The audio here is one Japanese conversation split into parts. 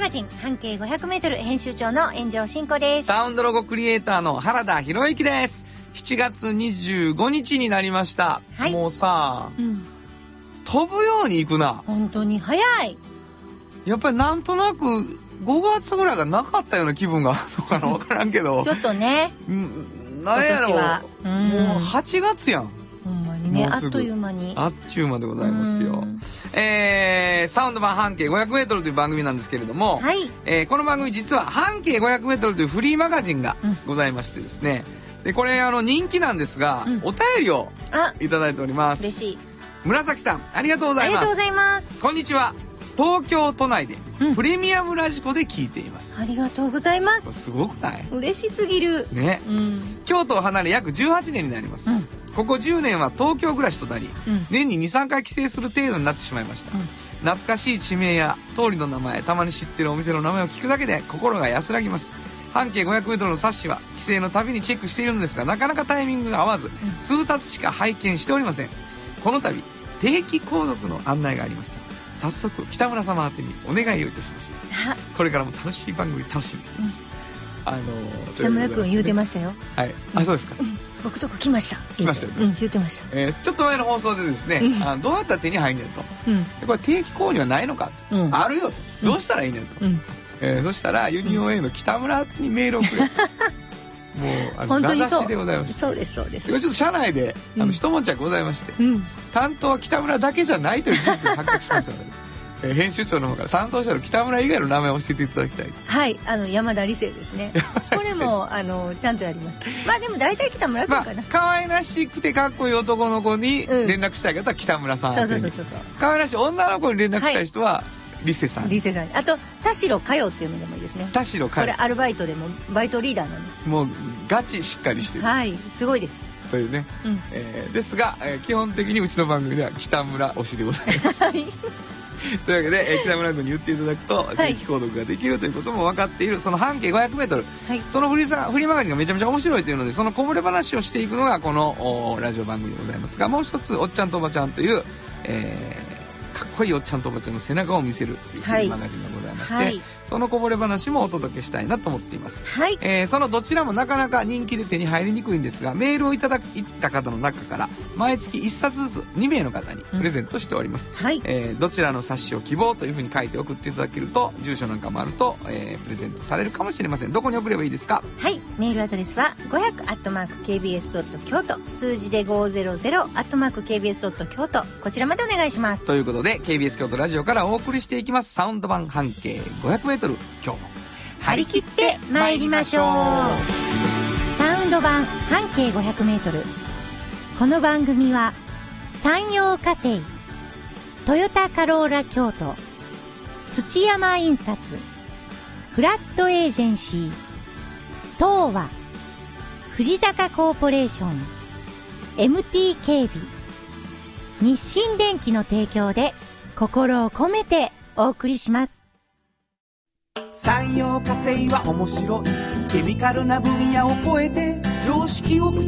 ガジン半径 500m 編集長の炎上真子です。サウンドロゴクリエイターの原田博之です。7月25日になりました、はい。もうさうん。飛ぶように行くな。本当に早い。やっぱりなんとなく5月ぐらいがなかったような気分があるのかな分からんけど。ちょっとね。うん。なんやろう。ん。もう8月やんにねあっという間に。あっちゅう間でございますよ。うん。えー、サウンド版半径 500m という番組なんですけれども、はい。えーこの番組実は半径 500m というフリーマガジンがうん。ございましてですね。でこれあの人気なんですが、うん。お便りをあ。いただいております。嬉しい。紫さんありがとうございます。ありがとうございます。こんにちは東京都内でうん。プレミアムラジコで聞いています、ありがとうございます。すごくない？嬉しすぎる。ね。うん。京都を離れ約18年になります、うん。ここ10年は東京暮らしとなり、うん。年に23回帰省する程度になってしまいました、うん。懐かしい地名や通りの名前たまに知ってるお店の名前を聞くだけで心が安らぎます。半径 500m の冊子は帰省のたびにチェックしているのですがなかなかタイミングが合わず、数冊しか拝見しておりません。この度定期購読の案内がありました早速北村様宛てにお願いをいたしました。あ。これからも楽しい番組楽しみにしています、あの北村君言うてまましたよ。すはい。あそうですか。僕とこ来ました。来ました。ようん。言ってました。えーちょっと前の放送でですね、うん。あのどうやったら手に入んねんと。うん。でこれ定期購入はないのかと、うん。あるよと。どうしたらいいねんと、うん。えーそしたらユニオン A の北村にメールをくれと もうあの本当にそう。でございましたそうですそうです。ちょっと社内であうん。の一文字がございまして、うん。担当は北村だけじゃないという事実が発覚しましたので、えー編集長の方から担当者の北村以外の名前を教えていただきたい。はいあの山田理生ですね。これもあのちゃんとやります。まあでも大体北村君まあかな、可愛らしくてかっこいい男の子にうん。連絡したい方は北村さんそう宛てに。そうそうそうそう可愛らしい女の子に連絡したい人はリセさん、理生さん。あと田代佳代っていうのでもいいですね。田代海これアルバイトでもバイトリーダーなんです。もうガチしっかりしてる。はいすごいです。というね、うん。えーですが、えー基本的にうちの番組では北村推しでございます。はい。というわけで、えー北村君に言っていただくとい。定期購読ができるということも分かっているその半径 500m はい。そのフリーさフリーマガジンがめちゃめちゃ面白いというのでそのこぼれ話をしていくのがこのおラジオ番組でございます。がもう一つ「おっちゃんとおばちゃん」という、えーかっこいいおっちゃんとおばちゃんの背中を見せるというフリーマガジンがございまして、はいそのこぼれ話もお届けしたいなと思っています。はい。えーそのどちらもなかなか人気で手に入りにくいんですがメールをいただいた方の中から毎月1冊ずつ2名の方にプレゼントしております、はい。えーどちらの冊子を希望というふうに書いて送っていただけると住所なんかもあると、えープレゼントされるかもしれません。どこに送ればいいですか？はい。メールアドレスは500 KBS 京都。数字で500 KBS 京都。こちらまでお願いします。ということで KBS 京都ラジオからお送りしていきます。サウンド版半径 500m 今日も。張り切って参りましょう。サウンド版半径 500m この番組は山陽火星トヨタカローラ京都土山印刷フラットエージェンシー東和藤高コーポレーション MT 警備日清電機の提供で心を込めてお送りします。産業化成は面白い。ケミカルな分野を超えて常識を覆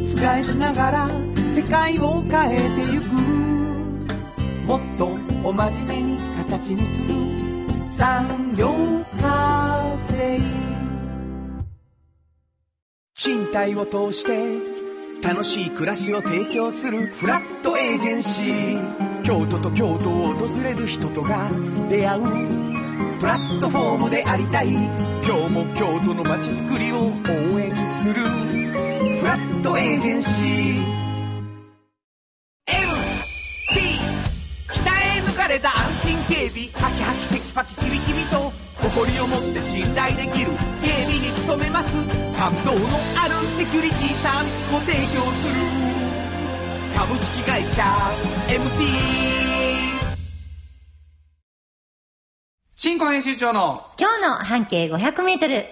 しながら世界を変えてゆく。もっとお真面目に形にする。産業化成。賃貸を通して楽しい暮らしを提供する。フラットエージェンシー。京都と京都を訪れる人とが出会う。プラットフォームでありたい。今日も京都の街づくりを応援する。フラットエージェンシー。MT 北へ抜かれた安心警備。ハキハキテキパキキビキビと。誇りを持って信頼できる。警備に努めます。感動のあるセキュリティサービスを提供する。株式会社 MT 新婚編集長の今日の半径500メートル。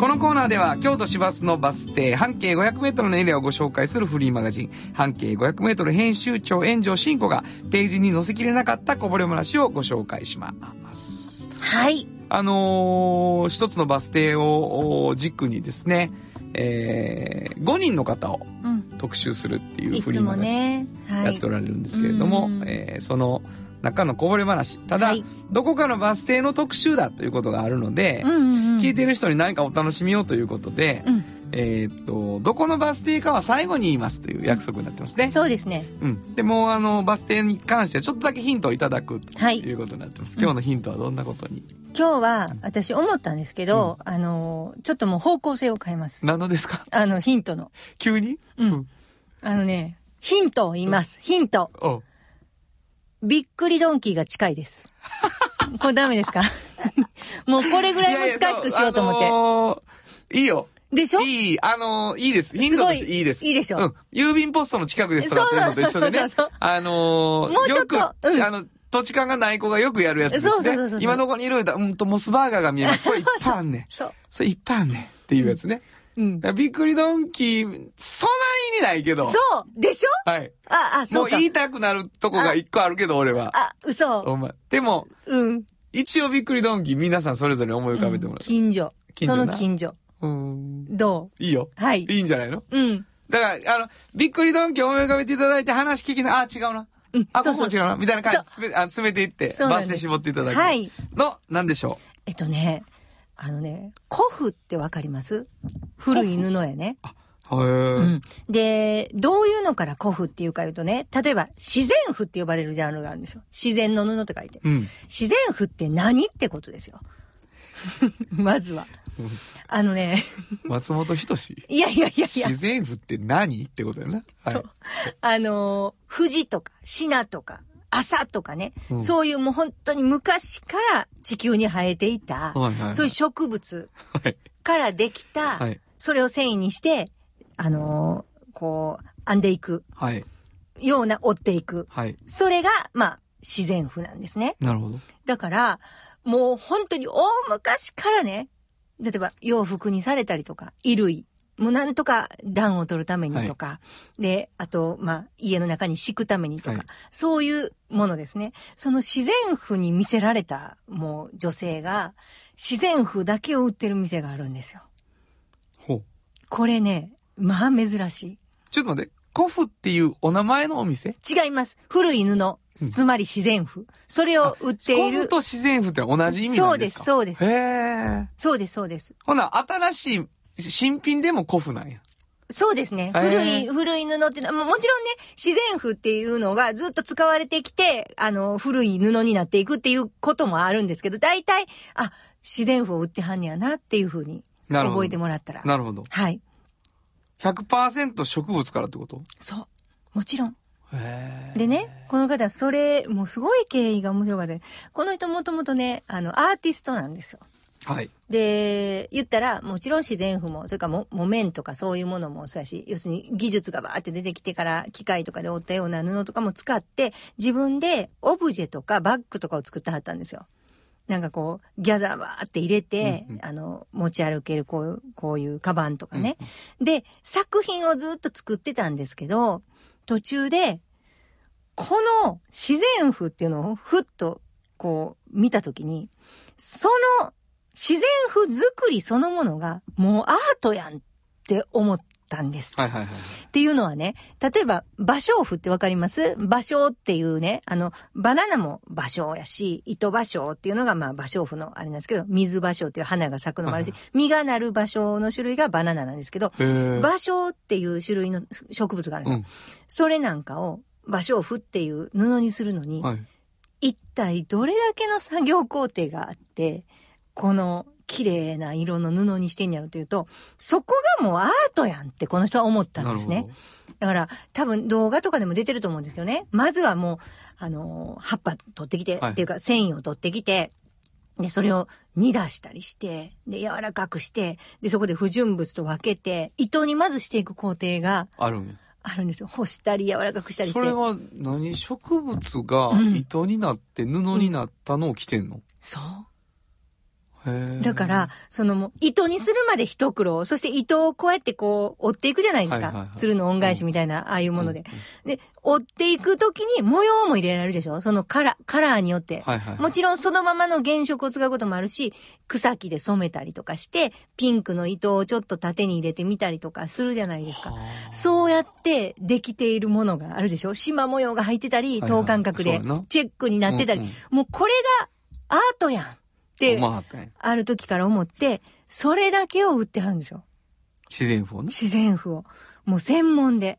このコーナーでは京都市バスのバス停半径 500m のエリアをご紹介するフリーマガジン半径 500m 編集長炎上真子がページに載せきれなかったこぼれ話をご紹介しますはい。あのー一つのバス停をお軸にですね、えー、5人の方をうん。特集するっていうフリーマガジンね。はいやってお。られるんですけれども、うんえーその中のこぼれ話ただ、はいどこかのバス停の特集だということがあるので、うんうんうん。聞いている人に何かお楽しみをということで、うん。えーっとどこのバス停かは最後に言いますという約束になってますね。そうですね。うん、でもうあのバス停に関してはちょっとだけヒントをいただくとはいいうことになってます。今日のヒントはどんなことに、今日は私思ったんですけど、あの、ちょっともう方向性を変えます。何のですか？あの、ヒントの。急に？うんあのね、ヒントを言います。ヒント。おびっくりドンキーが近いです。これダメですか？もうこれぐらい難しくしようと思って。いやいやあのーいいよ。でしょ？いい、あのーいいです。ヒントとしていいいです。いいでしょ？うん。郵便ポストの近くですとかっていうのと一緒でねそうそうそう。あのーもうちょっとよく、うんあの、土地勘がない子がよくやるやつですね。そうそうそうそう今どこにいるんだうんと、モスバーガーが見えます。それいっぱいあんねん。そう。それいっぱいあんねん。っていうやつね。うん。だからびっくりドンキー、そないにないけど。そうでしょ？はい。あ、あ、もそううか。言いたくなるとこが一個あるけど、俺は。あ、嘘。お前。でも、うん。一応びっくりドンキー皆さんそれぞれ思い浮かべてもらう。近所。そ近所なの近所。うん。どいいよ。うはい。いいんじゃないの？うん。だから、あの、びっくりドンキー思い浮かべていただいて話聞きな、あ、違うな。うんあ、そうそうここも違うな。みたいな感じで詰めあ詰めていって、バスで絞っていただく。はい。の、なんでしょえっとね、あのね、古布ってわかります？古い布やね。う。へえ。うん。で、どういうのから古布っていうか言うとね、例えば自然布って呼ばれるジャンルがあるんですよ。自然の布って書いて。うん。自然布って何ってことですよ。まずは。あのね、松本人志？いやいやいやいや自、然符って何ってことやな。はい。そうあのー、富士とか、シナとか、朝とかね、うんそういうもう本当に昔から地球に生えていた、はいはいはいそういう植物はい。からできた、はい。それを繊維にして、あのーこう、編んでいくはい。ような、折っていく。はい。それが、まあ、自然譜なんですね。なるほど。だから、もう本当に大昔からね、例えば洋服にされたりとか、衣類、もうなんとか暖を取るためにとか、で、あと、まあ、家の中に敷くためにとか、はいそういうものですね。その自然譜に見せられた、もう女性が、自然譜だけを売ってる店があるんですよ。ほう。これね、まあ珍しい。ちょっと待って。コフっていうお名前のお店？違います。古い布、つまり自然譜。それを売っていコフる。と自然符って同じ意味なんですか？そうですそうですへえ。そうです、そうです。ほな、新しい新品でもコフなんや。そうですね。古い、古い布っていうのは、ももちろんね、自然譜っていうのがずっと使われてきて、あの、古い布になっていくっていうこともあるんですけど、大体、あ、自然譜を売ってはんねやなっていうふうになるほど覚えてもらったら。なるほど。はい。100%植物からってこと？そう。もちろん。へでね、この方、それ、もうすごい経緯が面白かった。この人もともとね、あの、アーティストなんですよ。はい。で、言ったら、もちろん自然譜も、それからも木綿とかそういうものもそうやし、要するに技術がバーって出てきてから、機械とかで織ったような布とかも使って、自分でオブジェとかバッグとかを作ってはったんですよ。なんかこう、ギャザーバーって入れて、うんうんあの、持ち歩けるこう、こういうカバンとかね。で、作品をずっと作ってたんですけど、途中で、この自然譜っていうのをふっとこう見たときに、その自然譜作りそのものがもうアートやんって思ったんです。はいはいはい。っていうのはね、例えば、芭蕉布ってわかります？芭蕉っていうね、あの、バナナも芭蕉やし、糸芭蕉っていうのがまあ芭蕉布のあれなんですけど、水芭蕉っていう花が咲くのもあるし、実がなる芭蕉の種類がバナナなんですけど。芭蕉っていう種類の植物があるんですよ。うん。それなんかを芭蕉布っていう布にするのに、はい。一体どれだけの作業工程があって、この綺麗な色の布にしてんやろというと、そこがもうアートやんってこの人は思ったんですね。だから多分動画とかでも出てると思うんですけどね。まずはもう、あのー葉っぱ取ってきて、はいっていうか繊維を取ってきて、で、それを煮出したりして、で、柔らかくして、で、そこで不純物と分けて、糸にまずしていく工程がど。あるんや。あるんですよ。干したり柔らかくしたりして。それは何？植物がうん糸になって布になったのを着てんの、そう。だから、そのもう、糸にするまで一苦労。そして糸をこうやってこう、折っていくじゃないですか。はいはいはい鶴の恩返しみたいな、ああいうもので。うんで、折っていくときに模様も入れられるでしょ？そのカラー、カラーによって。はいはい。もちろんそのままの原色を使うこともあるし、草木で染めたりとかして、ピンクの糸をちょっと縦に入れてみたりとかするじゃないですか。はあそうやってできているものがあるでしょ？縞模様が入ってたり、はいはい等間隔でチェックになってたり。うんうんもうこれがアートやんある時から思って、それだけを売ってはるんですよ。自然風をね。自然譜を。もう専門で。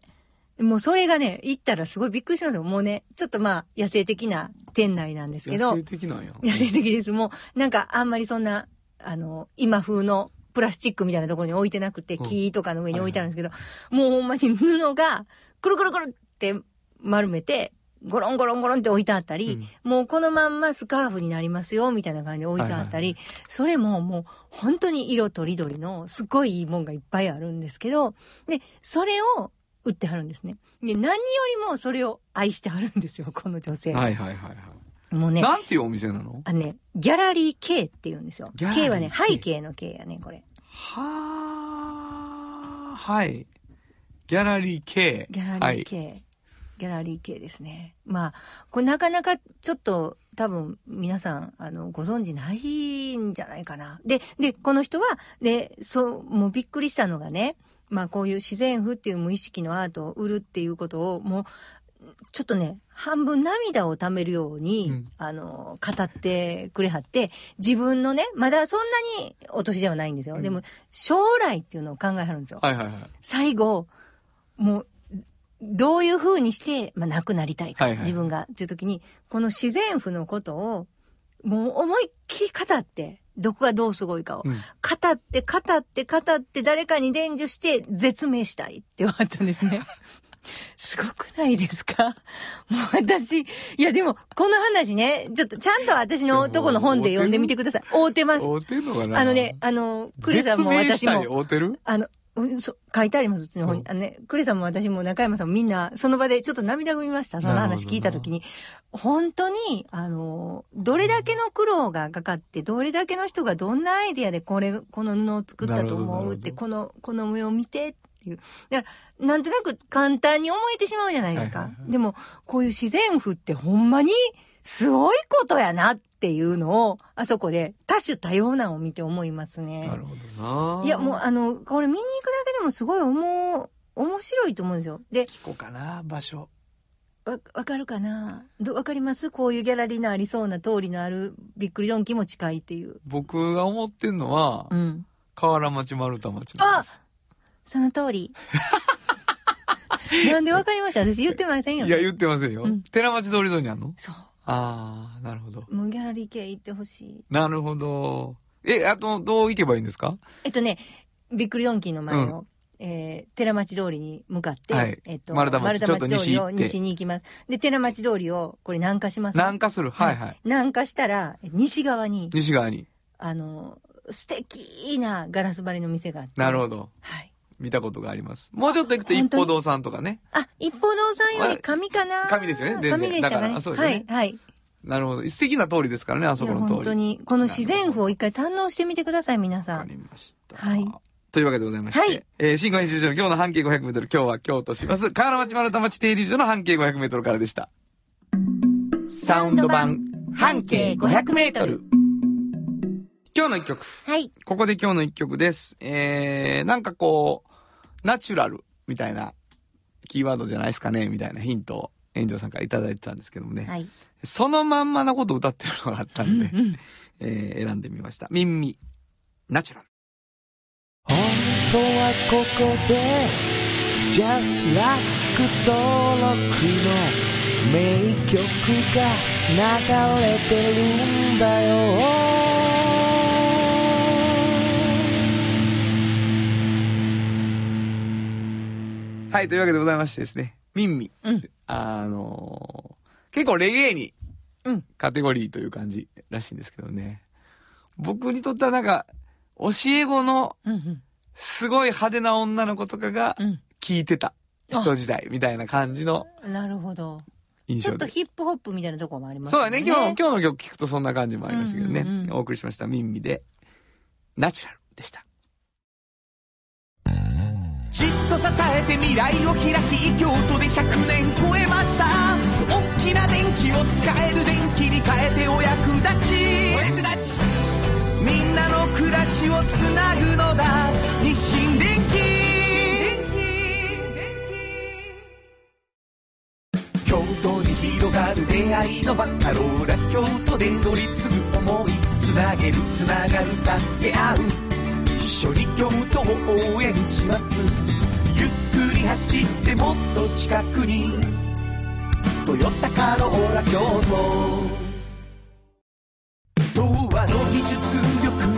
もうそれがね、行ったらすごいびっくりしますよ。もうね、ちょっとまあ野生的な店内なんですけど。野生的なんや。野生的です。もう、なんかあんまりそんな、あの、今風のプラスチックみたいなところに置いてなくて、うん木とかの上に置いてあるんですけど、もうほんまに布が、くるくるくるって丸めて、ゴロンゴロンゴロンって置いてあったり、もうこのまんまスカーフになりますよ、みたいな感じで置いてあったり、はいそれももう本当に色とりどりのすごいいいもんがいっぱいあるんですけど、で、それを売ってはるんですね。で、何よりもそれを愛してはるんですよ、この女性。はいはいはいはい。もうね、なんていうお店なの？あのね、ギャラリー K って言うんですよ。K はね、K 背景の K やね、これ。はあ、はい。ギャラリー K。ギャラリーはい。ギャラリー K ですね。まあ、これなかなかちょっと多分皆さん、あの、ご存知ないんじゃないかな。で、で、この人は、で、そう、もうびっくりしたのがね、まあこういう自然譜っていう無意識のアートを売るっていうことを、もう、ちょっとね、半分涙をためるように、うんあの、語ってくれはって、自分のね、まだそんなにお年ではないんですよ。うんでも、将来っていうのを考えはるんですよ。はいはいはい。最後、もう、どういう風にして、まあ、亡くなりたいか、はいはい自分が、っていう時に、この自然譜のことを、もう思いっきり語って、どこがどうすごいかを。うん語って、語って、語って、誰かに伝授して、絶命したいって言われたんですね。すごくないですか？もう私、いやでも、この話ね、ちょっとちゃんと私のとこの本で読んでみてください。合うてます。合うてんのかなあのね、あの、クレさんも絶命私もしたい。合うてる？あの、書いてあります、うちの本に。うんあのね、クレさんも私も中山さんもみんな、その場でちょっと涙ぐみました。その話聞いたときに。本当に、あの、どれだけの苦労がかかって、どれだけの人がどんなアイデアでこれ、この布を作ったと思うって、この、この模様を見てっていう。だから、なんとなく簡単に思えてしまうじゃないですか。でも、こういう自然譜ってほんまに、すごいことやなっていうのを、あそこで多種多様なを見て思いますね。なるほどな。いや、もう、あの、これ見に行くだけでもすごい思う、面白いと思うんですよ。で、聞こうかな、場所。わ、わかるかな？ど、わかります？こういうギャラリーのありそうな通りのあるびっくりドンキーも近いっていう。僕が思ってんのは、うん。河原町丸太町なんです。その通り。なんでわかりました？私言ってませんよ、いや、言ってませんよ。うん寺町通り沿いにあんの？そう。ああ、なるほど。もうギャラリー系行ってほしい。なるほど。え、あと、どう行けばいいんですか？えっとね、びっくりドンキーの前の、えー、寺町通りに向かって、はいえっと、丸太町通りを西に行きます。で、寺町通りを、これ南下します。南下する？はいはい。南下したら、西側に、西側に。あの、素敵なガラス張りの店があって。ど。なるほど。はい。見たことがあります。もうちょっと行くと一歩堂さんとかね。あ、一方堂さんより紙かな？紙ですよね全然紙でしたかだかね。らそうですよねはい、はい。なるほど。素敵な通りですからね、あそこの通り。本当に、この自然譜を一回堪能してみてください、皆さん。わかりました。はいというわけでございまして、はいえー新語編集所の今日の半径500メートル、今日は京都市バス、河原町丸太町停留所の半径500メートルからでした。サウンド版半径500メートル。今日の一曲。はい。ここで今日の一曲です。えー、なんかこう、ナチュラルみたいなキーワードじゃないですかね、みたいなヒントを園長さんからいただいてたんですけどもね。はい。そのまんまなことを歌ってるのがあったんで、うんえー選んでみました。ミンミ、ナチュラル。本当はここで Just Like 登録の名曲が流れてるんだよはい、というわけでございましてですね、ミンミ。うんあのー結構レゲエにうんカテゴリーという感じらしいんですけどね。僕にとってはなんか、教え子の。すごい派手な女の子とかがうん。聞いてた人時代みたいな感じのなるほど。印象で。ちょっとヒップホップみたいなところもありますそうだね、今日、今日の曲聞くとそんな感じもありましたけどね。お送りしました、ミンミで、ナチュラルでした。じっと支えて未来を開き京都で100年超えました。大きな電気を使える電気に変えてお役立ち。お役立ち。みんなの暮らしをつなぐのだ。日清電気京都に広がる出会いのバカローラ京都で乗り継ぐ思い。つなげるつながる助け合う緒に京都を応援します。ゆっくり走ってもっと近くに「トヨタカローラ京都」童話の技術力。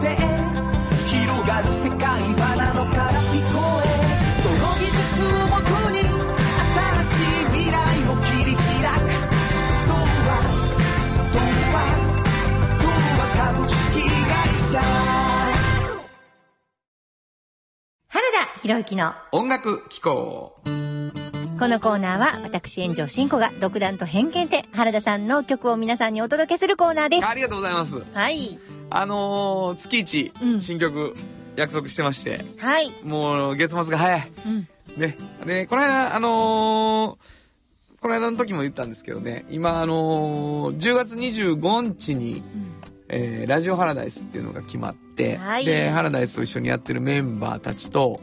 原田博之の音楽機構。このコーナーは私炎上真子が独断と偏見で原田さんの曲を皆さんにお届けするコーナーです。ありがとうございます。はい。あのー、月一、うん新曲約束してまして、はい。もう月末が早い。うん。ね。で、この間、あのーこの間の時も言ったんですけどね、今、あのー10月25日に、えーラジオハラダイスっていうのが決まって、はいで、ハラダイスを一緒にやってるメンバーたちと、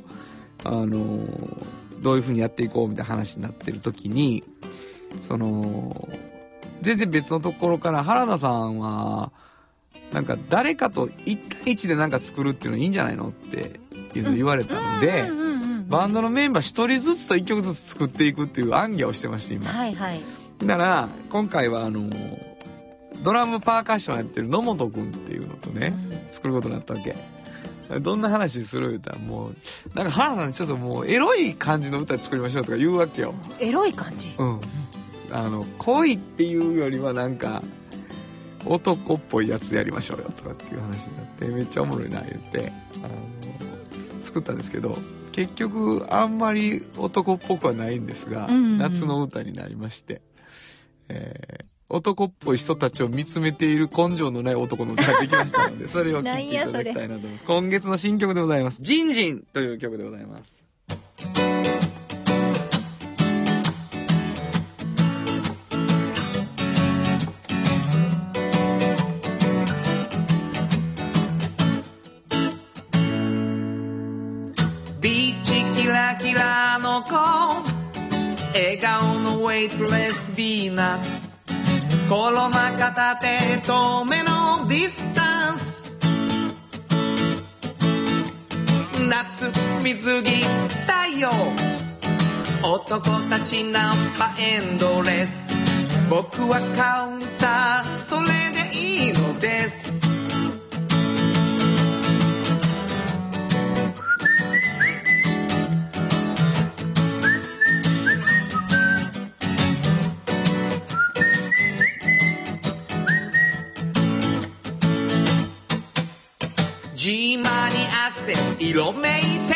あのーどういう風にやっていこうみたいな話になってる時に、その、全然別のところから原田さんは、なんか誰かと一対一でなんか作るっていうのいいんじゃないのっていうのを言われたので、うんうんうんうんバンドのメンバー一人ずつと一曲ずつ作っていくっていう暗記をしてまして今。はいはい。だから、今回はあの、ドラムパーカッションやってる野本くんっていうのとね、作ることになったわけ。どんな話する言うたらもう、なんか原さんちょっともうエロい感じの歌作りましょうとか言うわけよ。エロい感じ？うん。あの、恋っていうよりはなんか、男っぽいやつやりましょうよとかっていう話になって、めっちゃおもろいな言って、あの、作ったんですけど、結局あんまり男っぽくはないんですが、うんうんうん夏の歌になりまして、えー男っぽい人たちを見つめている根性のない男の歌ができましたので、それを聴いていただきたいなと思います。今月の新曲でございます。ジンジンという曲でございます。ビーチキラキラの子笑顔のウェイトレスヴィーナスコロナ片手遠めのディスタンス。夏水着太陽。男たちナンパエンドレス。僕はカウンター。ジーマに汗色めいて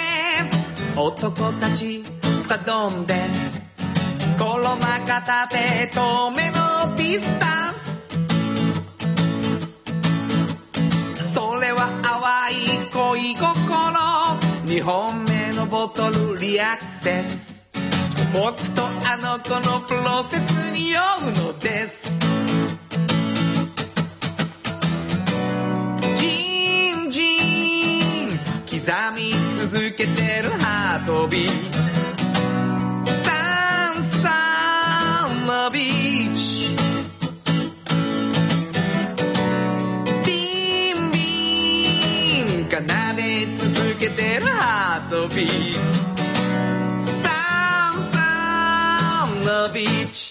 男たちサドンです。コロナ片手遠めのディスタンス。それは淡い恋心。2本目のボトルリアクセス。僕とあの子のプロセスに酔うのです。刻み続けてるハートビーサンサンのビーチ。ビンビン奏で続けてるハートビーサンサンのビーチ。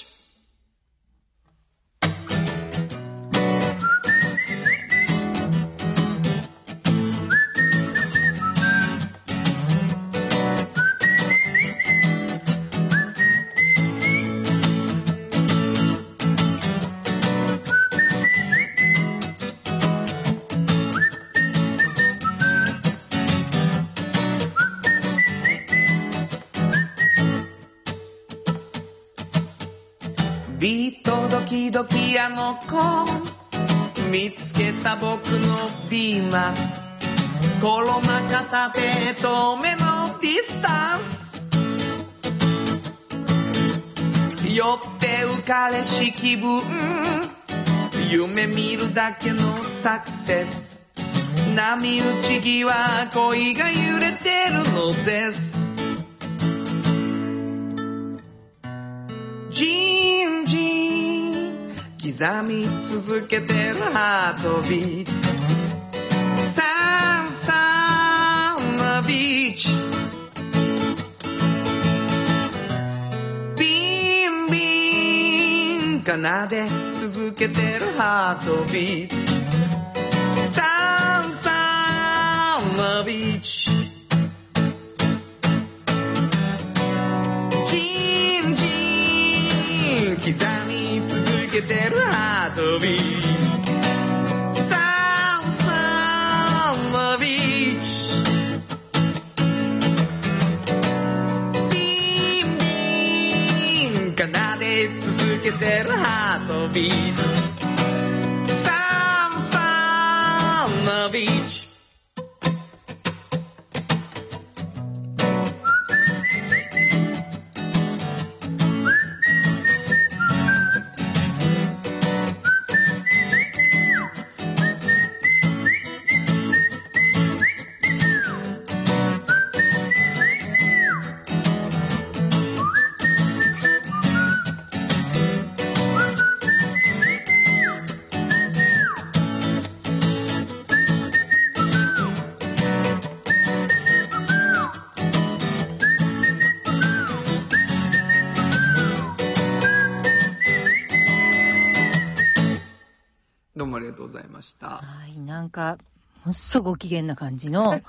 キドキあの子見つけた僕のビーナス。コロナ禍縦と目のディスタンス。酔って浮かれし気分。夢見るだけのサクセス。波打ち際恋が揺れてるのです。刻み続けてるハートビートサンサンなビーチ。ビンビン奏で続けてるハートビートサンサンなビーチ。ジンジン刻みけてるハートビー。サンサンのビーチ。ビンビン奏で続けてるハートビーそご機嫌な感じの。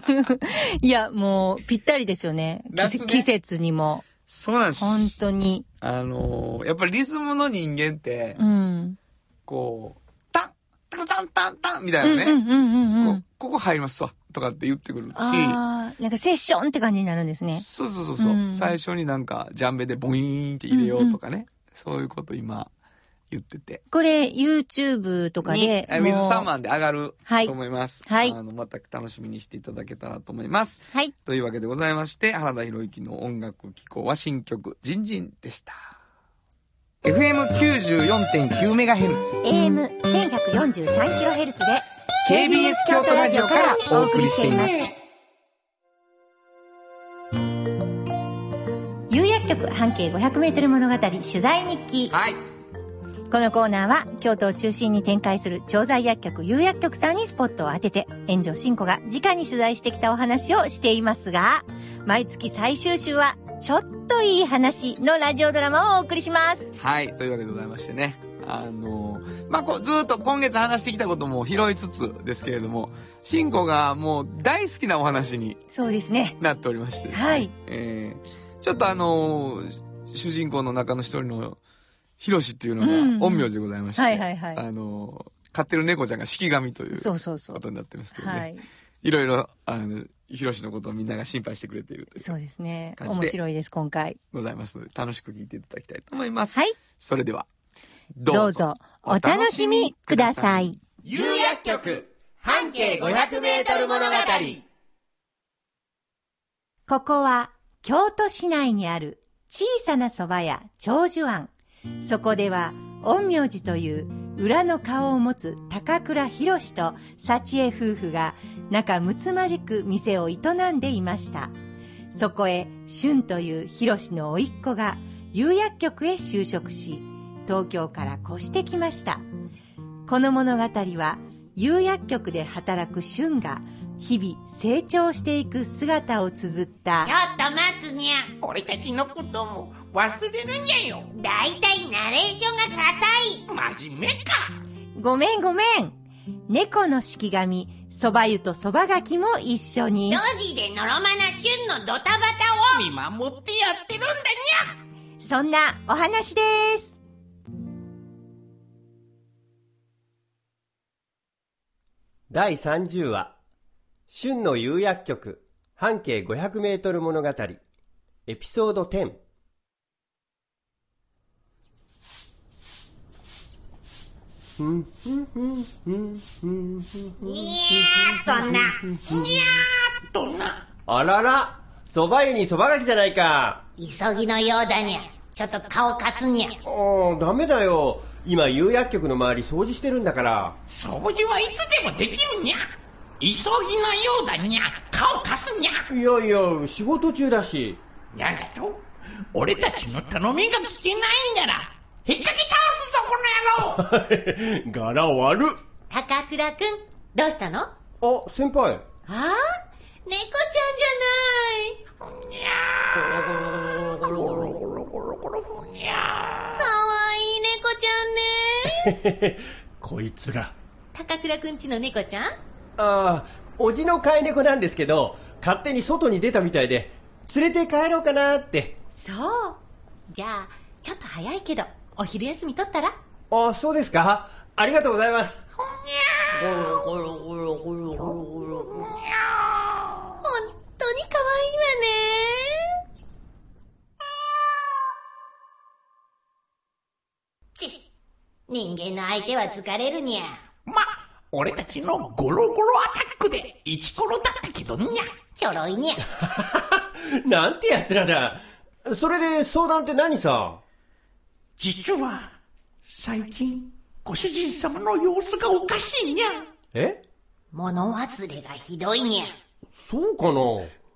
いや、もう、ぴったりですよね。夏ね季季節にも。そうなんです本当に。あのーやっぱりリズムの人間って、うん。こう、タン、タンタンタンタンみたいなね、うんうんうんうんうん。こうここ入りますわ、とかって言ってくるし、なんかセッションって感じになるんですね。そうそうそうそう、うん最初になんかジャンベでボイーンって入れようとかね、そういうこと今言ってて。これ、YouTube とかに、で。水サーマンで上がるはいと思います。はいあの、また楽しみにしていただけたらと思います。はい。というわけでございまして、原田博之の音楽機構は新曲、ジンジンでした。FM94.9MHz。AM1143kHz で、KBS 京都ラジオからお送りしています。有薬局半径 500m 物語取材日記。はい。このコーナーは京都を中心に展開する調剤薬局有薬局さんにスポットを当てて炎上真子が直に取材してきたお話をしていますが毎月最終週はちょっといい話のラジオドラマをお送りしますはい。というわけでございましてね。あの、まあ、こう、ずーっと今月話してきたことも拾いつつですけれども、シンコがもう大好きなお話にそうですねなっておりましてねはい。えー、ちょっとあの主人公の中の一人の、ヒロシっていうのうん。が、陰陽師でございまして、はいはいはい。あの飼ってる猫ちゃんが式神というそうそうそう。ことになってますけどね。、はい。いろいろ、あの、ヒロシのことをみんなが心配してくれているというそうですね。感じで面白いです今回。ございますので、楽しく聞いていただきたいと思います。はい。それでは、どうぞお楽しみください。有薬局半径500メートル物語。ここは京都市内にある小さな蕎麦屋長寿庵。そこでは陰陽師という裏の顔を持つ高倉博士と幸恵夫婦が仲睦まじく店を営んでいました。そこへ俊という博士の甥っ子が有薬局へ就職し、東京から越してきました。この物語は有薬局で働く俊が日々成長していく姿を綴ったちょっと待つにゃ。俺たちのことも忘れるんやよだいたいナレーションが硬い。真面目かごめんごめん猫の式神、蕎麦湯と蕎麦柿も一緒に路。地でのろまな旬のドタバタを。見守ってやってるんだにゃそんなお話です。第30話、春の釉薬局、半径500メートル物語、エピソード10。にゃーっとな。にゃーっとな。あらら、蕎麦湯に蕎麦がきじゃないか。急ぎのようだにゃ。ちょっと顔貸すにゃ。ああ、ダメだよ。今、釉薬局の周り掃除してるんだから。掃除はいつでもできるにゃ。急ぎのようだにゃ。顔貸すにゃ。いやいや、仕事中だし。なんだと？俺たちの頼みが聞けないんだな。引っ掛け倒すぞ、この野郎 柄悪っ。高倉くん、どうしたの？ああ、先輩。あ？猫ちゃんじゃない。ゴロゴロゴロゴロゴロふにゃかわいい猫ちゃんね。こいつら。高倉くんちの猫ちゃん？ああ、おじの飼い猫なんですけど、勝手に外に出たみたいで、連れて帰ろうかなって。そう。じゃあ、ちょっと早いけど、お昼休み取ったら？あ、そうですかありがとうございます。本当に可愛いわね。ち、人間の相手は疲れるにゃ。ま、俺たちのゴロゴロアタックでイチコロだったけどにゃ。ちょろいにゃ。なんて奴らだ。それで相談って何さ？実は、最近、ご主人様の様子がおかしいにゃ。え？物忘れがひどいにゃ。そうかな？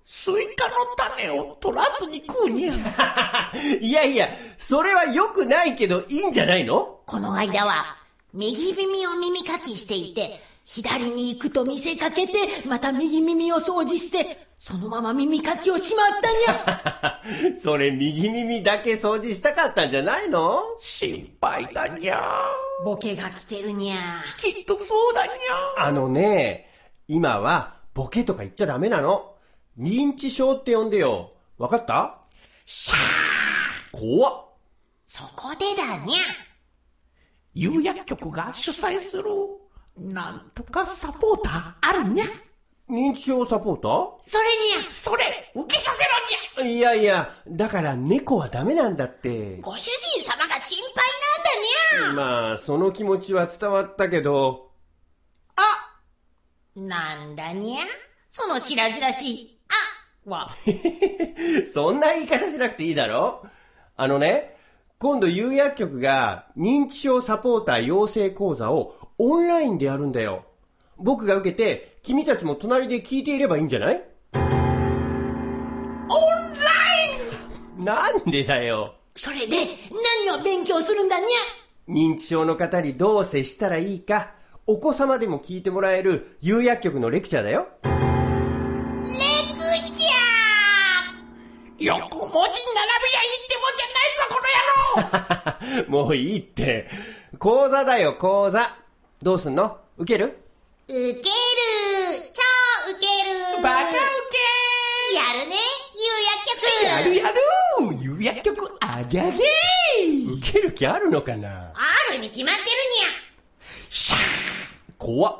スイカの種を取らずに食うにゃ。いやいや、それは良くないけどいいんじゃないの？この間は、右耳を耳かきしていて、左に行くと見せかけて、また右耳を掃除して、そのまま耳かきをしまったにゃ。それ右耳だけ掃除したかったんじゃないの？心配だにゃ。ボケが来てるにゃ。きっとそうだにゃ。あのね、今はボケとか言っちゃダメなの。認知症って呼んでよ。わかった？怖っ。そこでだにゃ。有薬局が主催する、なんとかサポーターあるにゃ。認知症サポータそれにゃ。それ、受けさせろにゃ。ーいやいや、だから猫はダメなんだって。ご主人様が心配なんだにゃ。まあ、その気持ちは伝わったけど、なんだにゃその白々しい、あは。そんな言い方しなくていいだろあのね、今度有薬局が認知症サポーター養成講座をオンラインでやるんだよ。僕が受けて、君たちも隣で聞いていればいいんじゃない？オンラインなんでだよ。それで、何を勉強するんだにゃ？認知症の方にどう接したらいいか、お子様でも聞いてもらえる有薬局のレクチャーだよ。レクチャー横文字 もういいって。講座だよ、講座。どうすんの？受ける？ウケる。超ウケる。バカウやるね有薬局。ケやるやる。有薬局あげあげ。受ける気あるのかな？あるに決まってるシャー。怖っ。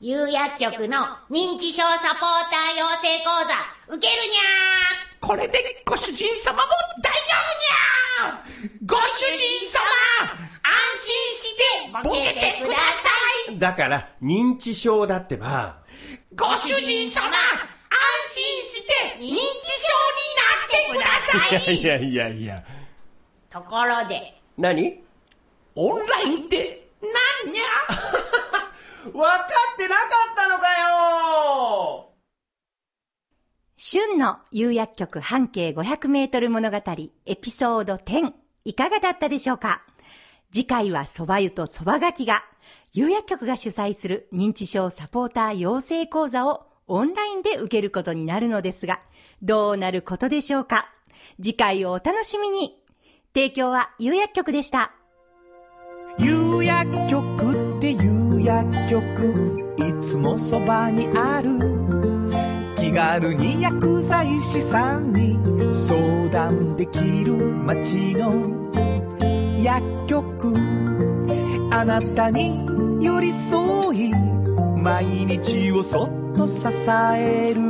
にゃ有薬局の認知症サポーター養成講座、ウケるにゃこれでご主人様も大丈夫にゃご主人様安心してボケてくださいだから、認知症だってば。ご主人様安心して認知症になってくださいいやいやいや。ところで、何？オンラインって何にゃ 分かってなかったのかよ春の有薬局半径500メートル物語エピソード10いかがだったでしょうか？次回は蕎麦湯と蕎麦がきが有薬局が主催する認知症サポーター養成講座をオンラインで受けることになるのですが、どうなることでしょうか？次回をお楽しみに。提供は有薬局でした。有薬局っていう薬局いつもそばにある。軽に薬剤師さんに相談できる街の薬局。あなたに寄り添い毎日をそっと支える。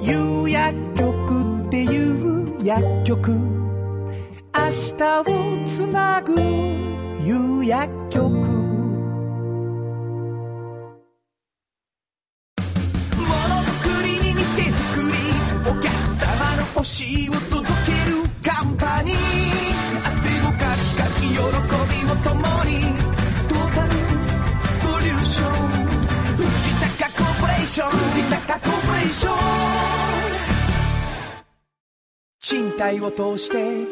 有薬局っていう薬局。明日をつなぐ釉薬局。ョン藤高コーポレーション賃貸を通して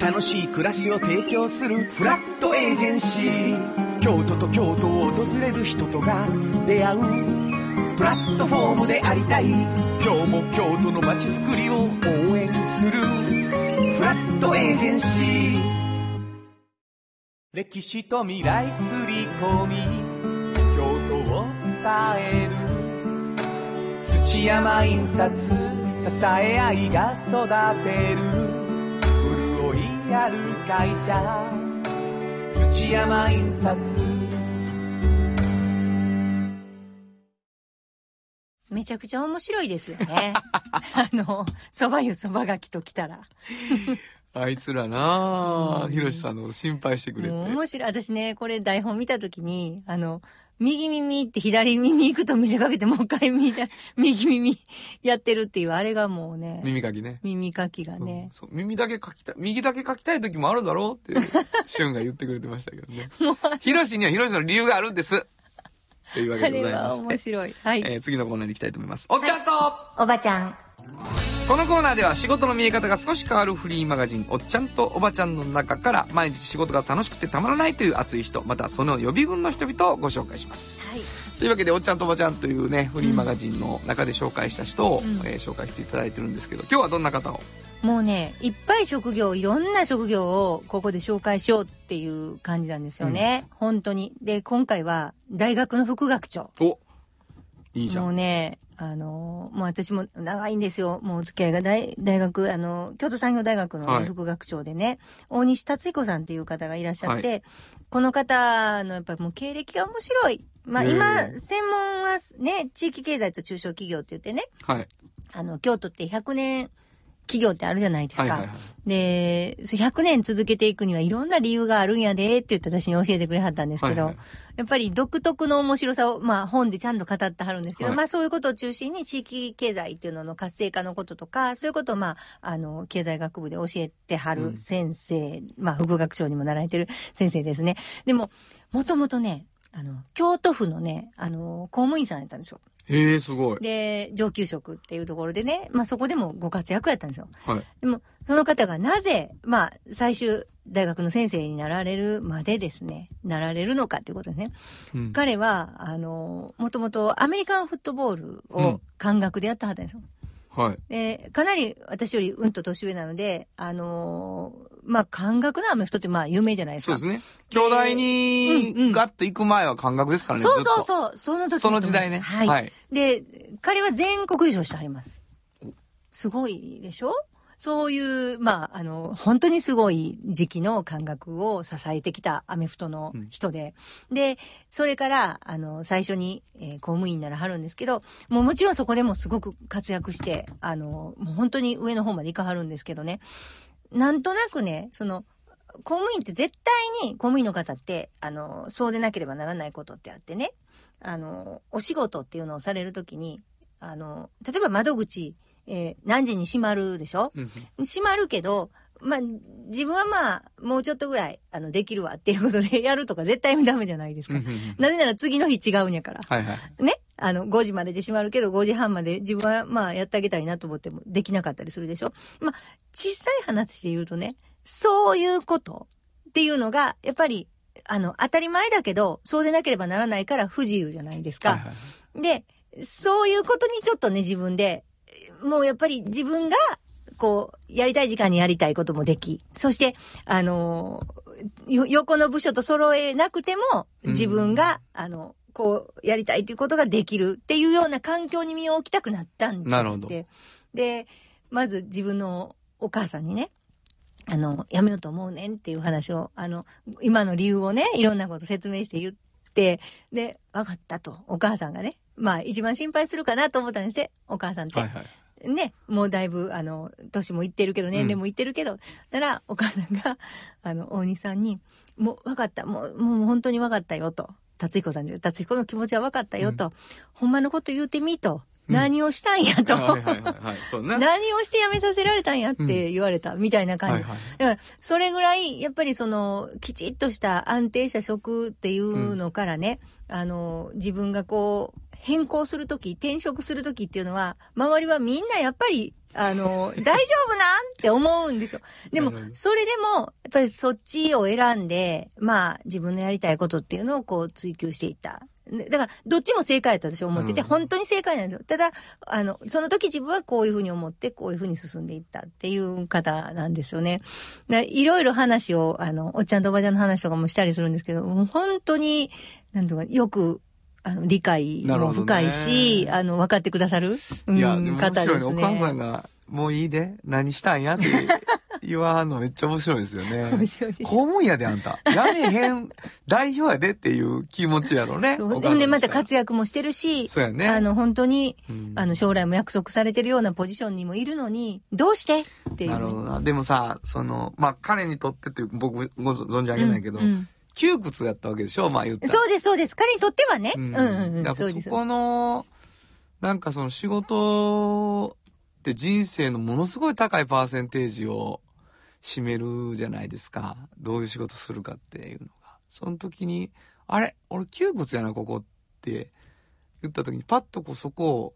楽しい暮らしを提供するフラットエージェンシー京都と京都を訪れる人とが出会うプラットフォームでありたい今日も京都の街づくりを応援するフラットエージェンシー歴史と未来すり込み京都を伝える土山印刷支え合いが育てる潤いある会社土山印刷めちゃくちゃ面白いですよね。あの、蕎麦湯蕎麦がきと来たら。あいつらなあひろしさんの心配してくれて。面白い。私ね、これ台本見たときに、あの、右耳って左耳行くと見せかけてもう一回右 右耳やってるっていう、あれがもうね、耳かきね。耳かきがうんね。そう耳だけ書きたい、右だけ書きたい時もあるだろうって、シュンが言ってくれてましたけどね。ヒロシにはヒロシの理由があるんです。というわけあれでございまはして。面白い。はい。えー次のコーナーに行きたいと思います。おっちゃんと、おばちゃん。このコーナーでは仕事の見え方が少し変わるフリーマガジン、おっちゃんとおばちゃんの中から毎日仕事が楽しくてたまらないという熱い人、またその予備軍の人々をご紹介します。はい。というわけで、おっちゃんとおばちゃんというね、フリーマガジンの中で紹介した人を、うんえー紹介していただいてるんですけど、今日はどんな方を？もうね、いっぱい職業、いろんな職業をここで紹介しようっていう感じなんですよね。本当に。で、今回は大学の副学長。おいいじゃ。もうんね、あの、もう私も長いんですよ。もうお付き合いが大大学、あの、京都産業大学のはい副学長でね、大西達彦さんっていう方がいらっしゃって、この方のやっぱりもう経歴が面白い。まあ今、専門はね、地域経済と中小企業って言ってね、はい。あの、京都って100年企業ってあるじゃないですか。はいはいはい。で、そう100年続けていくにはいろんな理由があるんやでって言って私に教えてくれはったんですけど、はいはいやっぱり独特の面白さを、まあ本でちゃんと語ってはるんですけど、はいまあそういうことを中心に地域経済っていうのの活性化のこととか、そういうことをまあ、あの、経済学部で教えてはるうん先生、まあ副学長にもなられてる先生ですね。でも、もともとね、あの、京都府のね、あの、公務員さんやったんですよ。へえ、すごい。で、上級職っていうところでね、まあそこでもご活躍やったんですよ。はい。でも、その方がなぜ、まあ、最終大学の先生になられるまでですね、なられるのかっていうことですね。うん彼は、あの、もともとアメリカンフットボールをうん感覚でやったはったんですよ。はい。で、かなり私よりうんと年上なので、あのまあ、感覚のアメフトってまあ有名じゃないですか。そうですね。兄弟にガッと行く前は感覚ですからね、そう。そうそう、その時その時代ね。はい。はい。で、彼は全国優勝してはります。すごいでしょ？そういう、まあ、あの、本当にすごい時期の感覚を支えてきたアメフトの人で。で、それから、あの、最初に、えー公務員にならはるんですけど、もうもちろんそこでもすごく活躍して、あの、もう本当に上の方まで行かはるんですけどね。なんとなくね、その、公務員って絶対に公務員の方って、あの、そうでなければならないことってあってね、あの、お仕事っていうのをされるときに、あの、例えば窓口、えー何時に閉まるでしょ？うん閉まるけど、まあ、自分はまあ、もうちょっとぐらい、あの、できるわっていうことで やるとか絶対ダメじゃないですか。なぜなら次の日違うんやから。はいはい。ね？あの、5時までで閉まるけど、5時半まで自分はまあやってあげたいなと思ってもできなかったりするでしょ？まあ、小さい話で言うとね、そういうことっていうのが、やっぱり、あの、当たり前だけど、そうでなければならないから不自由じゃないですか。はいはい。で、そういうことにちょっとね、自分で、もうやっぱり自分が、こう、やりたい時間にやりたいこともでき、そして、あの横の部署と揃えなくても、自分が、あの、こう、やりたいっていうことができるっていうような環境に身を置きたくなったんですって。で、まず自分のお母さんにね、あの、やめようと思うねんっていう話を、あの、今の理由をね、いろんなこと説明して言って、で、分かったと、お母さんがね、まあ一番心配するかなと思ったんですね、お母さんって。はいはい。ね、もうだいぶ、あの、年もいってるけど、年齢もいってるけど、だから、お母さんが、あの、大西さんに、もう分かった。もう、もう本当に分かったよと。達彦さんで、達彦の気持ちは分かったよと。ほんまのこと言うてみと。何をしたんやと。何をして辞めさせられたんやって言われた、みたいな感じ。だから、それぐらい、やっぱりその、きちっとした安定した職っていうのからね、あの、自分がこう、変更するとき、転職するときっていうのは、周りはみんなやっぱり、あの、大丈夫なんって思うんですよ。でもそれでも、やっぱりそっちを選んで、まあ、自分のやりたいことっていうのをこう追求していった。でだから、どっちも正解だと私は思ってて、うん本当に正解なんですよ。ただ、あの、その時自分はこういうふうに思って、こういうふうに進んでいったっていう方なんですよね。でいろいろ話を、あの、おっちゃんとおばちゃんの話とかもしたりするんですけど、本当に、なんとか、よく、あの、理解も深いし、あの、分かってくださる、うんいや、で方です白いね。お母さね。んが、もういいで、何したんや？って言わはんのめっちゃ面白いですよね。面白い公務員やで、あんた。やめへん、代表やでっていう気持ちやろね。そう。お母さんで、また活躍もしてるし、そうやね。あの、本当に、うんあの、将来も約束されてるようなポジションにもいるのに、どうして？っていうね、なるほどな。でもさ、その、まあ、彼にとってっていう、僕ご存じ上げないけど、うんうん窮屈やったわけでしょ？まあ言ったら。そうです、そうです。彼にとってはね。ううんん、うん、うん。やっぱそこの、なんかその仕事って人生のものすごい高いパーセンテージを占めるじゃないですか。どういう仕事するかっていうのが。その時に、あれ？俺窮屈やな、ここって言った時に、パッとこうそこを、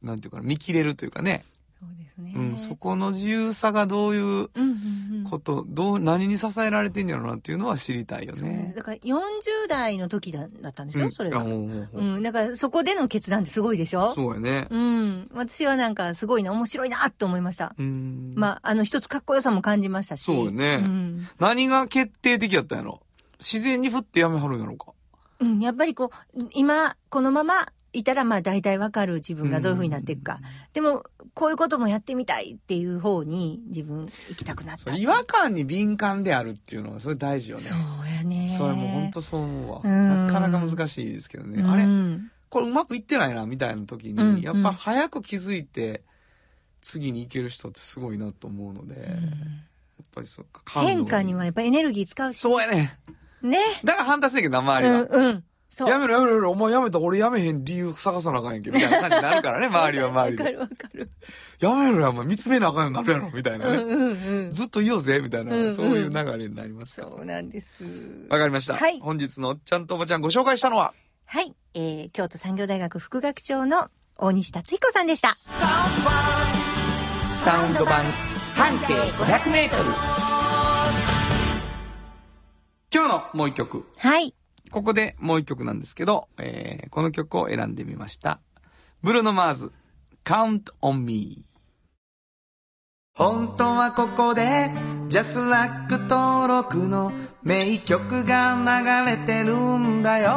なんていうかな、見切れるというかね。そうですね。うん、そこの自由さがどういううん、うん、うん。こと、どう、何に支えられてんやろうなっていうのは知りたいよ。ね。だから40代の時だだったんですよ、それが。うんだからそこでの決断ってすごいでしょ？そうやね。うん。私はなんかすごいな、面白いなと思いました。うん。まあ、あの、一つかっこよさも感じましたし。そうよねうん。何が決定的やったんやろ？自然に振ってやめはるんやろか？うん、やっぱりこう、今、このままいたら、まあ大体わかる自分がどういう風になっていくか。でも、こういうこともやってみたいっていう方に自分行きたくなった。違和感に敏感であるっていうのは、それ大事よね。そうやね。それもう本当そう思うわ。うんなかなか難しいですけどね。うんあれこれうまくいってないな、みたいな時に、うんやっぱ早く気づいて、次に行ける人ってすごいなと思うので、やっぱりそう変化にはやっぱエネルギー使うし。そうやね。ね。だから反対せんけどな、周りは。うん、うん。そう。やめろやめろやめろ、お前やめたら俺やめへん理由探さなあかんやんけ、みたいな感じになるからね、周りは周りで。わかるわかる。やめろや、お前見つめなあかんようになるやろ、みたいなね。うんうんうん。ずっと言おうぜ、みたいな、うんうんそういう流れになりますから。そうなんです。わかりました。はい本日のおっちゃんとおばちゃんご紹介したのは、はい。えー、京都産業大学副学長の大西達彦さんでした。サウンド版半径500メートル今日のもう一曲。はい。ここでもう一曲なんですけど、えーこの曲を選んでみました。ブルーノ・マーズ、Count on Me。本当はここで、ジャスラック登録の名曲が流れてるんだよ。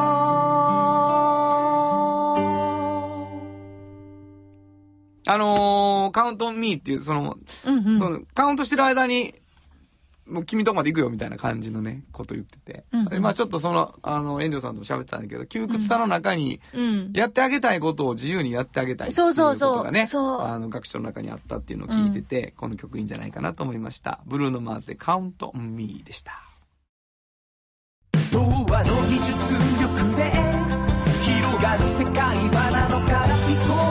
あのー、カウントオンミーっていう、その、うんうん。その、カウントしてる間に、もう君とこまで行くよみたいな感じのね、こと言ってて。うんうんでまあちょっとその、あの、園長さんとも喋ってたんだけど、窮屈さの中に、うん。やってあげたいことを自由にやってあげたいっていそうそうそうことがね、そうあの、学長の中にあったっていうのを聞いてて、この曲いいんじゃないかなと思いました。ブルーノ・マーズでカウント・ミーでした。童話の技術力で広がる世界はなのから聞こえ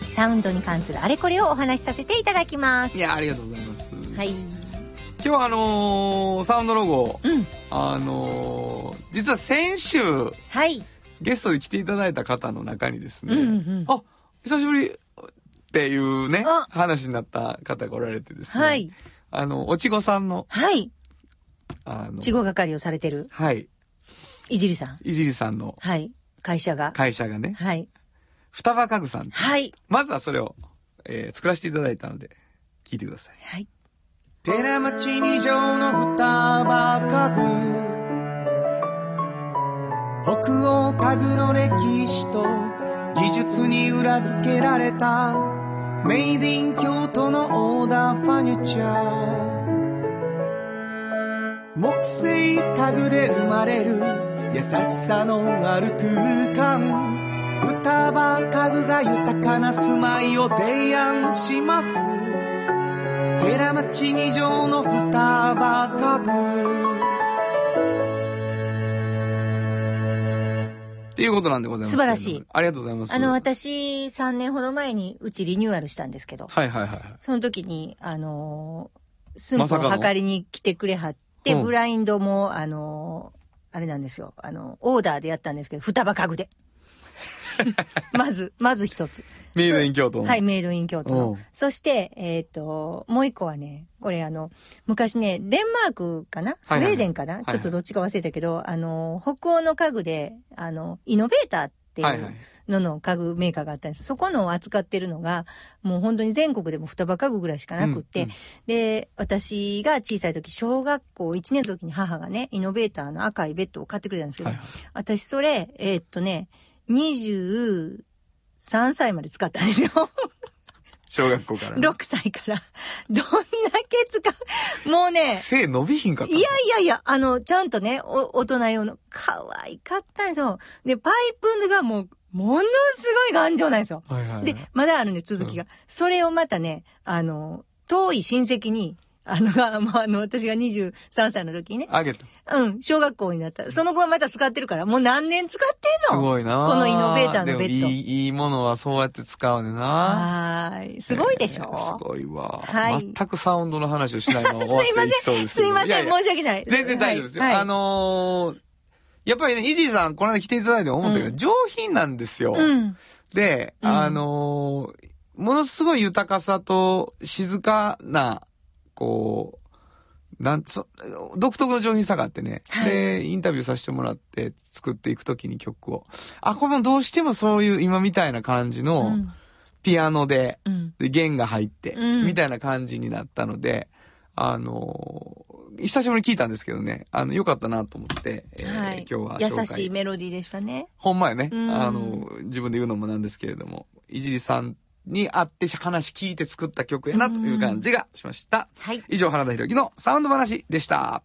サウンドに関するあれこれをお話しさせていただきますい。や、ありがとうございます。はい。今日あのーサウンドロゴ、うん。あのー実は先週、はい。ゲストで来ていただいた方の中にですね、うんうん。あ、久しぶりっていうねあ、話になった方がおられてですね。はい。あの、おちごさんの、はい。あの、地方係をされてる、はい、いじりさん。いじりさんのはい。会社が。会社がね、はい。双葉家具さん。はい。まずはそれを、えー作らせていただいたので、聞いてください。はい。寺町二条の双葉家具北欧家具の歴史と技術に裏付けられたメイディン京都のオーダーファニチャー木製家具で生まれる優しさのある空間双葉家具が豊かな住まいを提案します寺町二条の双葉家具っていうことなんでございます。素晴らしいありがとうございます。あの、私、3年ほど前にうちリニューアルしたんですけど、はいはいはいはい。その時に、あのー、寸法を測りに来てくれはって、うんブラインドも、あのーあれなんですよ。あの、オーダーでやったんですけど、双葉家具で。まず、まず一つ。メイドイン京都の。はい、メイドイン京都うん。の。そして、えっ、と、もう一個はね、これあの、昔ね、デンマークかな？スウはいはい。ェーデンかな、はいちょっとどっちか忘れたけど、あの、北欧の家具で、あの、イノベーターっていうはいはい。のの家具メーカーがあったんです。そこのを扱ってるのが、もう本当に全国でも双葉家具ぐらいしかなくって、うんうん。で、私が小さい時、小学校1年の時に母がね、イノベーターの赤いベッドを買ってくれたんですけど、はいはい。私それ、えーっとね、23歳まで使ったんですよ。小学校からね。6歳から。どんだけ使う？もうね、背伸びひんかったいやいやいや、あの、ちゃんとね、お大人用の、可愛かったんですよ。で、パイプがもう、ものすごい頑丈なんですよ。はいはいはい。で、まだあるんです、続きが。それをまたね、あの、遠い親戚に、あの、がまあ、あの、私が23歳の時にね、あげた。うん、小学校になった。その後はまた使ってるから、もう何年使ってすんの？ごいなこのイノベーターのベッドでもいい、いいものはそうやって使うねんな。はーい。すごいでしょ、えーすごいわ。はい全くサウンドの話をしないまま終わっすいませんていきそうですすいません申し訳ない全然大丈夫ですよ。はいあのーやっぱりね、イジーさん、この間来ていただいて思ったけど、うん上品なんですよ。うん。で、うんあのーものすごい豊かさと静かな、こう、なんそ独特の上品さがあってね、はいで、インタビューさせてもらって作っていくときに曲を。あ、これもどうしてもそういう今みたいな感じうのん。ピアノで、うん。で弦が入って、うんみたいな感じになったので、あのー久しぶりに聞いたんですけどね、あの、よかったなと思って、えーはい。今日は優しいメロディーでしたね。ほんまやね。うんあの、自分で言うのもなんですけれども、いじりさんに会って話聞いて作った曲やなという感じがしました。はい。以上、原田博之のサウンド話でした。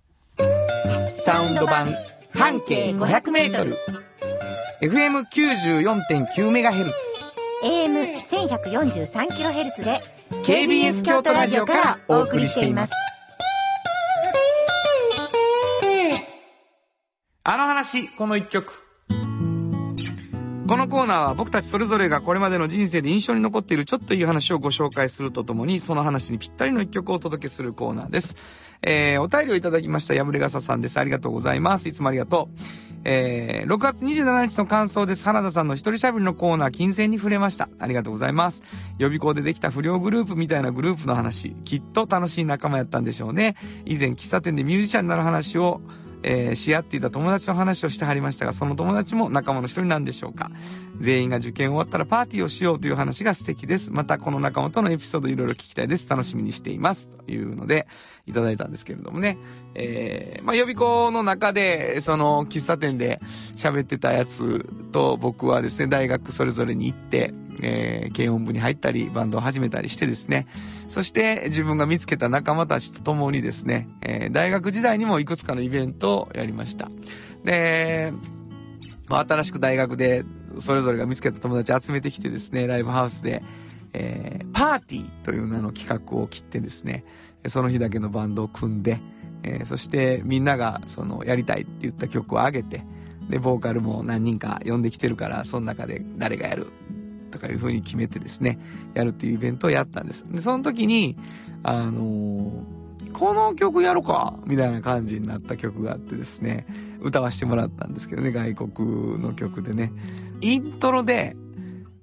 サウンド版半径500メートル FM94.9MHz。AM1143kHz で KBS 京都ラジオからお送りしています。あの話、この一曲。このコーナーは僕たちそれぞれがこれまでの人生で印象に残っているちょっといい話をご紹介するとともに、その話にぴったりの一曲をお届けするコーナーです。えー、お便りをいただきました、破れ傘さんです。ありがとうございます。いつもありがとう。えー、6月27日の感想です。花田さんの一人喋りのコーナー、金銭に触れました。ありがとうございます。予備校でできた不良グループみたいなグループの話、きっと楽しい仲間やったんでしょうね。以前、喫茶店でミュージシャンになる話を、えーし合っていた友達の話をしてはりましたが、その友達も仲間の一人なんでしょうか。全員が受験終わったらパーティーをしようという話が素敵です。またこの仲間とのエピソードいろいろ聞きたいです。楽しみにしています。というので、いただいたんですけれどもね。えーまあ予備校の中で、その喫茶店で喋ってたやつと僕はですね、大学それぞれに行って、えー軽音部に入ったり、バンドを始めたりしてですね、そして自分が見つけた仲間たちと共にですね、えー大学時代にもいくつかのイベントをやりました。で、まあ、新しく大学でそれぞれが見つけた友達集めてきてですね、ライブハウスで、えーパーティーという名の企画を切ってですね、その日だけのバンドを組んで、えーそしてみんながそのやりたいって言った曲を上げて、で、ボーカルも何人か呼んできてるから、その中で誰がやるとかいう風に決めてですね、やるっていうイベントをやったんです。で、その時に、あのーこの曲やろかみたいな感じになった曲があってですね、歌わせてもらったんですけどね、外国の曲でね。イントロで、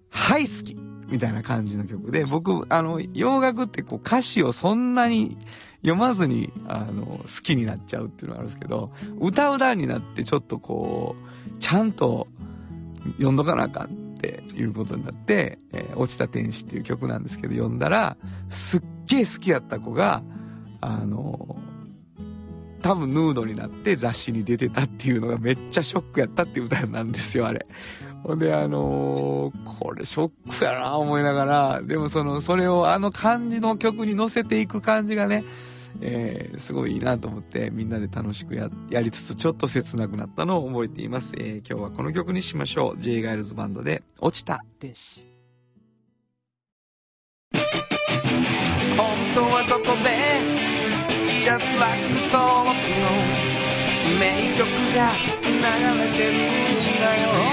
はい好きみたいな感じの曲で、僕、あの、洋楽ってこう歌詞をそんなに読まずに、あの、好きになっちゃうっていうのがあるんですけど、歌う段になってちょっとこう、ちゃんと読んどかなあかんっていうことになって、えー落ちた天使っていう曲なんですけど、読んだら、すっげえ好きやった子が、あの、多分ヌードになって雑誌に出てたっていうのがめっちゃショックやったっていう歌なんですよ、あれ。ほんで、あのーこれショックやな思いながら、でもその、それをあの感じの曲に乗せていく感じがね、えーすごいいいなと思ってみんなで楽しくややりつつちょっと切なくなったのを覚えています、えー今日はこの曲にしましょう。J ガイルズバンドで「落ちた天使」本当はどこで Just like 登録の名曲が流れてるんだよ。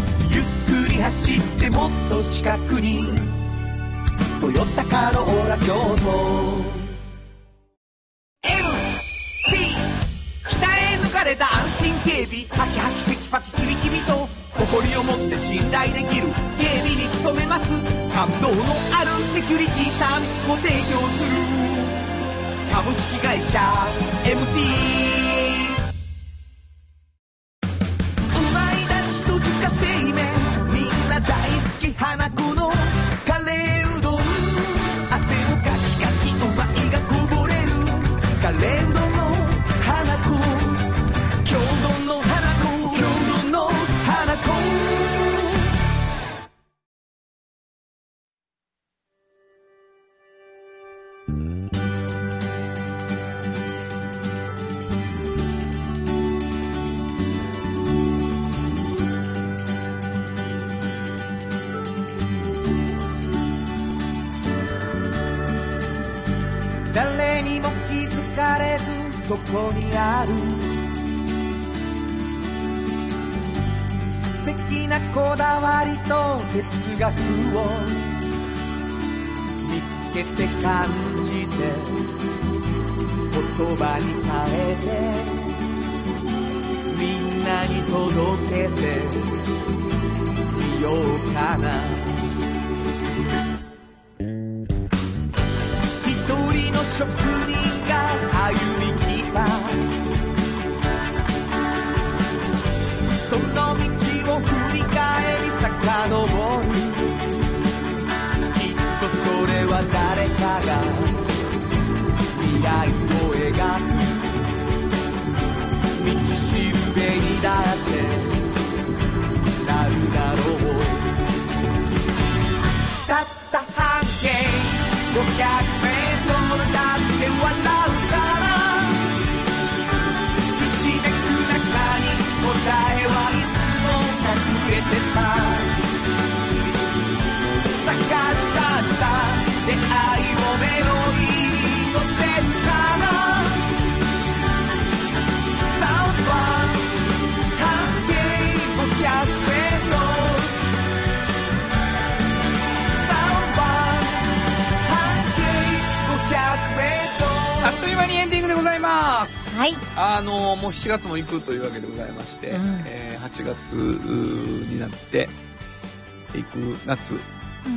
ゆっくり走ってもっと近くに「トヨタカローラ京都」MT 北へ抜かれた安心警備。ハキハキテキパキキビキビと。誇りを持って信頼できる。警備に努めます。感動のあるセキュリティサービスも提供する。株式会社 MT 学を見つけて感じれは誰かが未来を描く。道しるべにだってなるだろう。たった半径500はい。あのもう7月も行くというわけでございまして、うん。えー8月になっていく夏、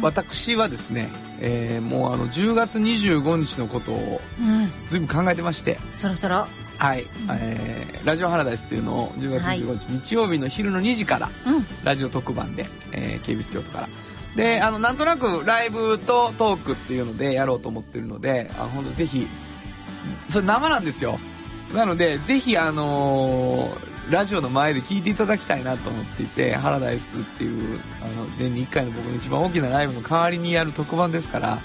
私はですね、えーもうあの10月25日のことをうん。ずいぶん考えてまして。そろそろ。はい、えーラジオハラダイスっていうのを10月25日、日曜日の昼の2時からうん。ラジオ特番で、えー、KBS 京都から。であのなんとなくライブとトークっていうのでやろうと思ってるのであ本当ぜひそれ生なんですよなのでぜひあのーラジオの前で聞いていただきたいなと思っていて、ハラダイスっていう、あの、年に1回の僕の一番大きなライブの代わりにやる特番ですから、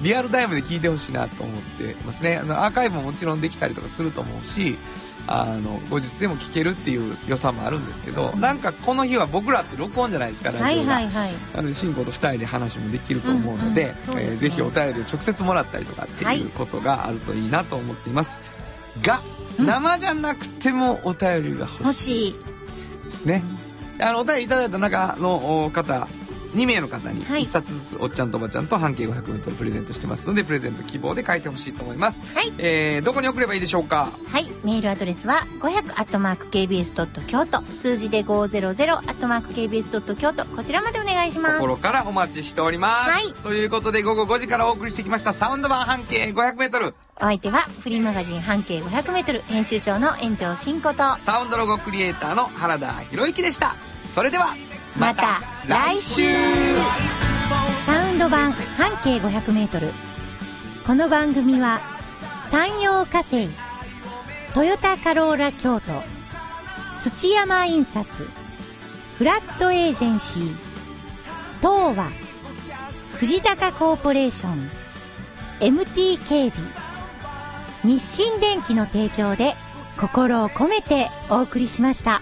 リアルタイムで聞いてほしいなと思ってますね。あの、アーカイブももちろんできたりとかすると思うし、あの、後日でも聞けるっていう良さもあるんですけど、なんかこの日は僕らって録音じゃないですか、ラジオが。はいはいはい。なので、進行と二人で話もできると思うので、うんうんですねえーぜひお便りを直接もらったりとかっていうことがあるといいなと思っています。が、生じゃなくてもお便りが欲しい。いですね。あの、お便りいただいた中のお方、2名の方にはい。1冊ずつおっちゃんとおばちゃんと半径 500m プレゼントしてますのでプレゼント希望で書いてほしいと思います、はい。えーどこに送ればいいでしょうか？はい。メールアドレスは500 KBS 京都。数字で500 KBS 京都。こちらまでお願いします。心からお待ちしております、はい。ということで午後5時からお送りしてきました。サウンド版半径 500m お相手はフリーマガジン半径500メートル編集長の炎上真子と、サウンドロゴクリエイターの原田博之でした。それではまた来週サウンド版半径500メートル。この番組は山陽火星、トヨタカローラ京都、土山印刷、フラットエージェンシー、東和、藤高コーポレーション、MT 警備、日清電機の提供で心を込めてお送りしました。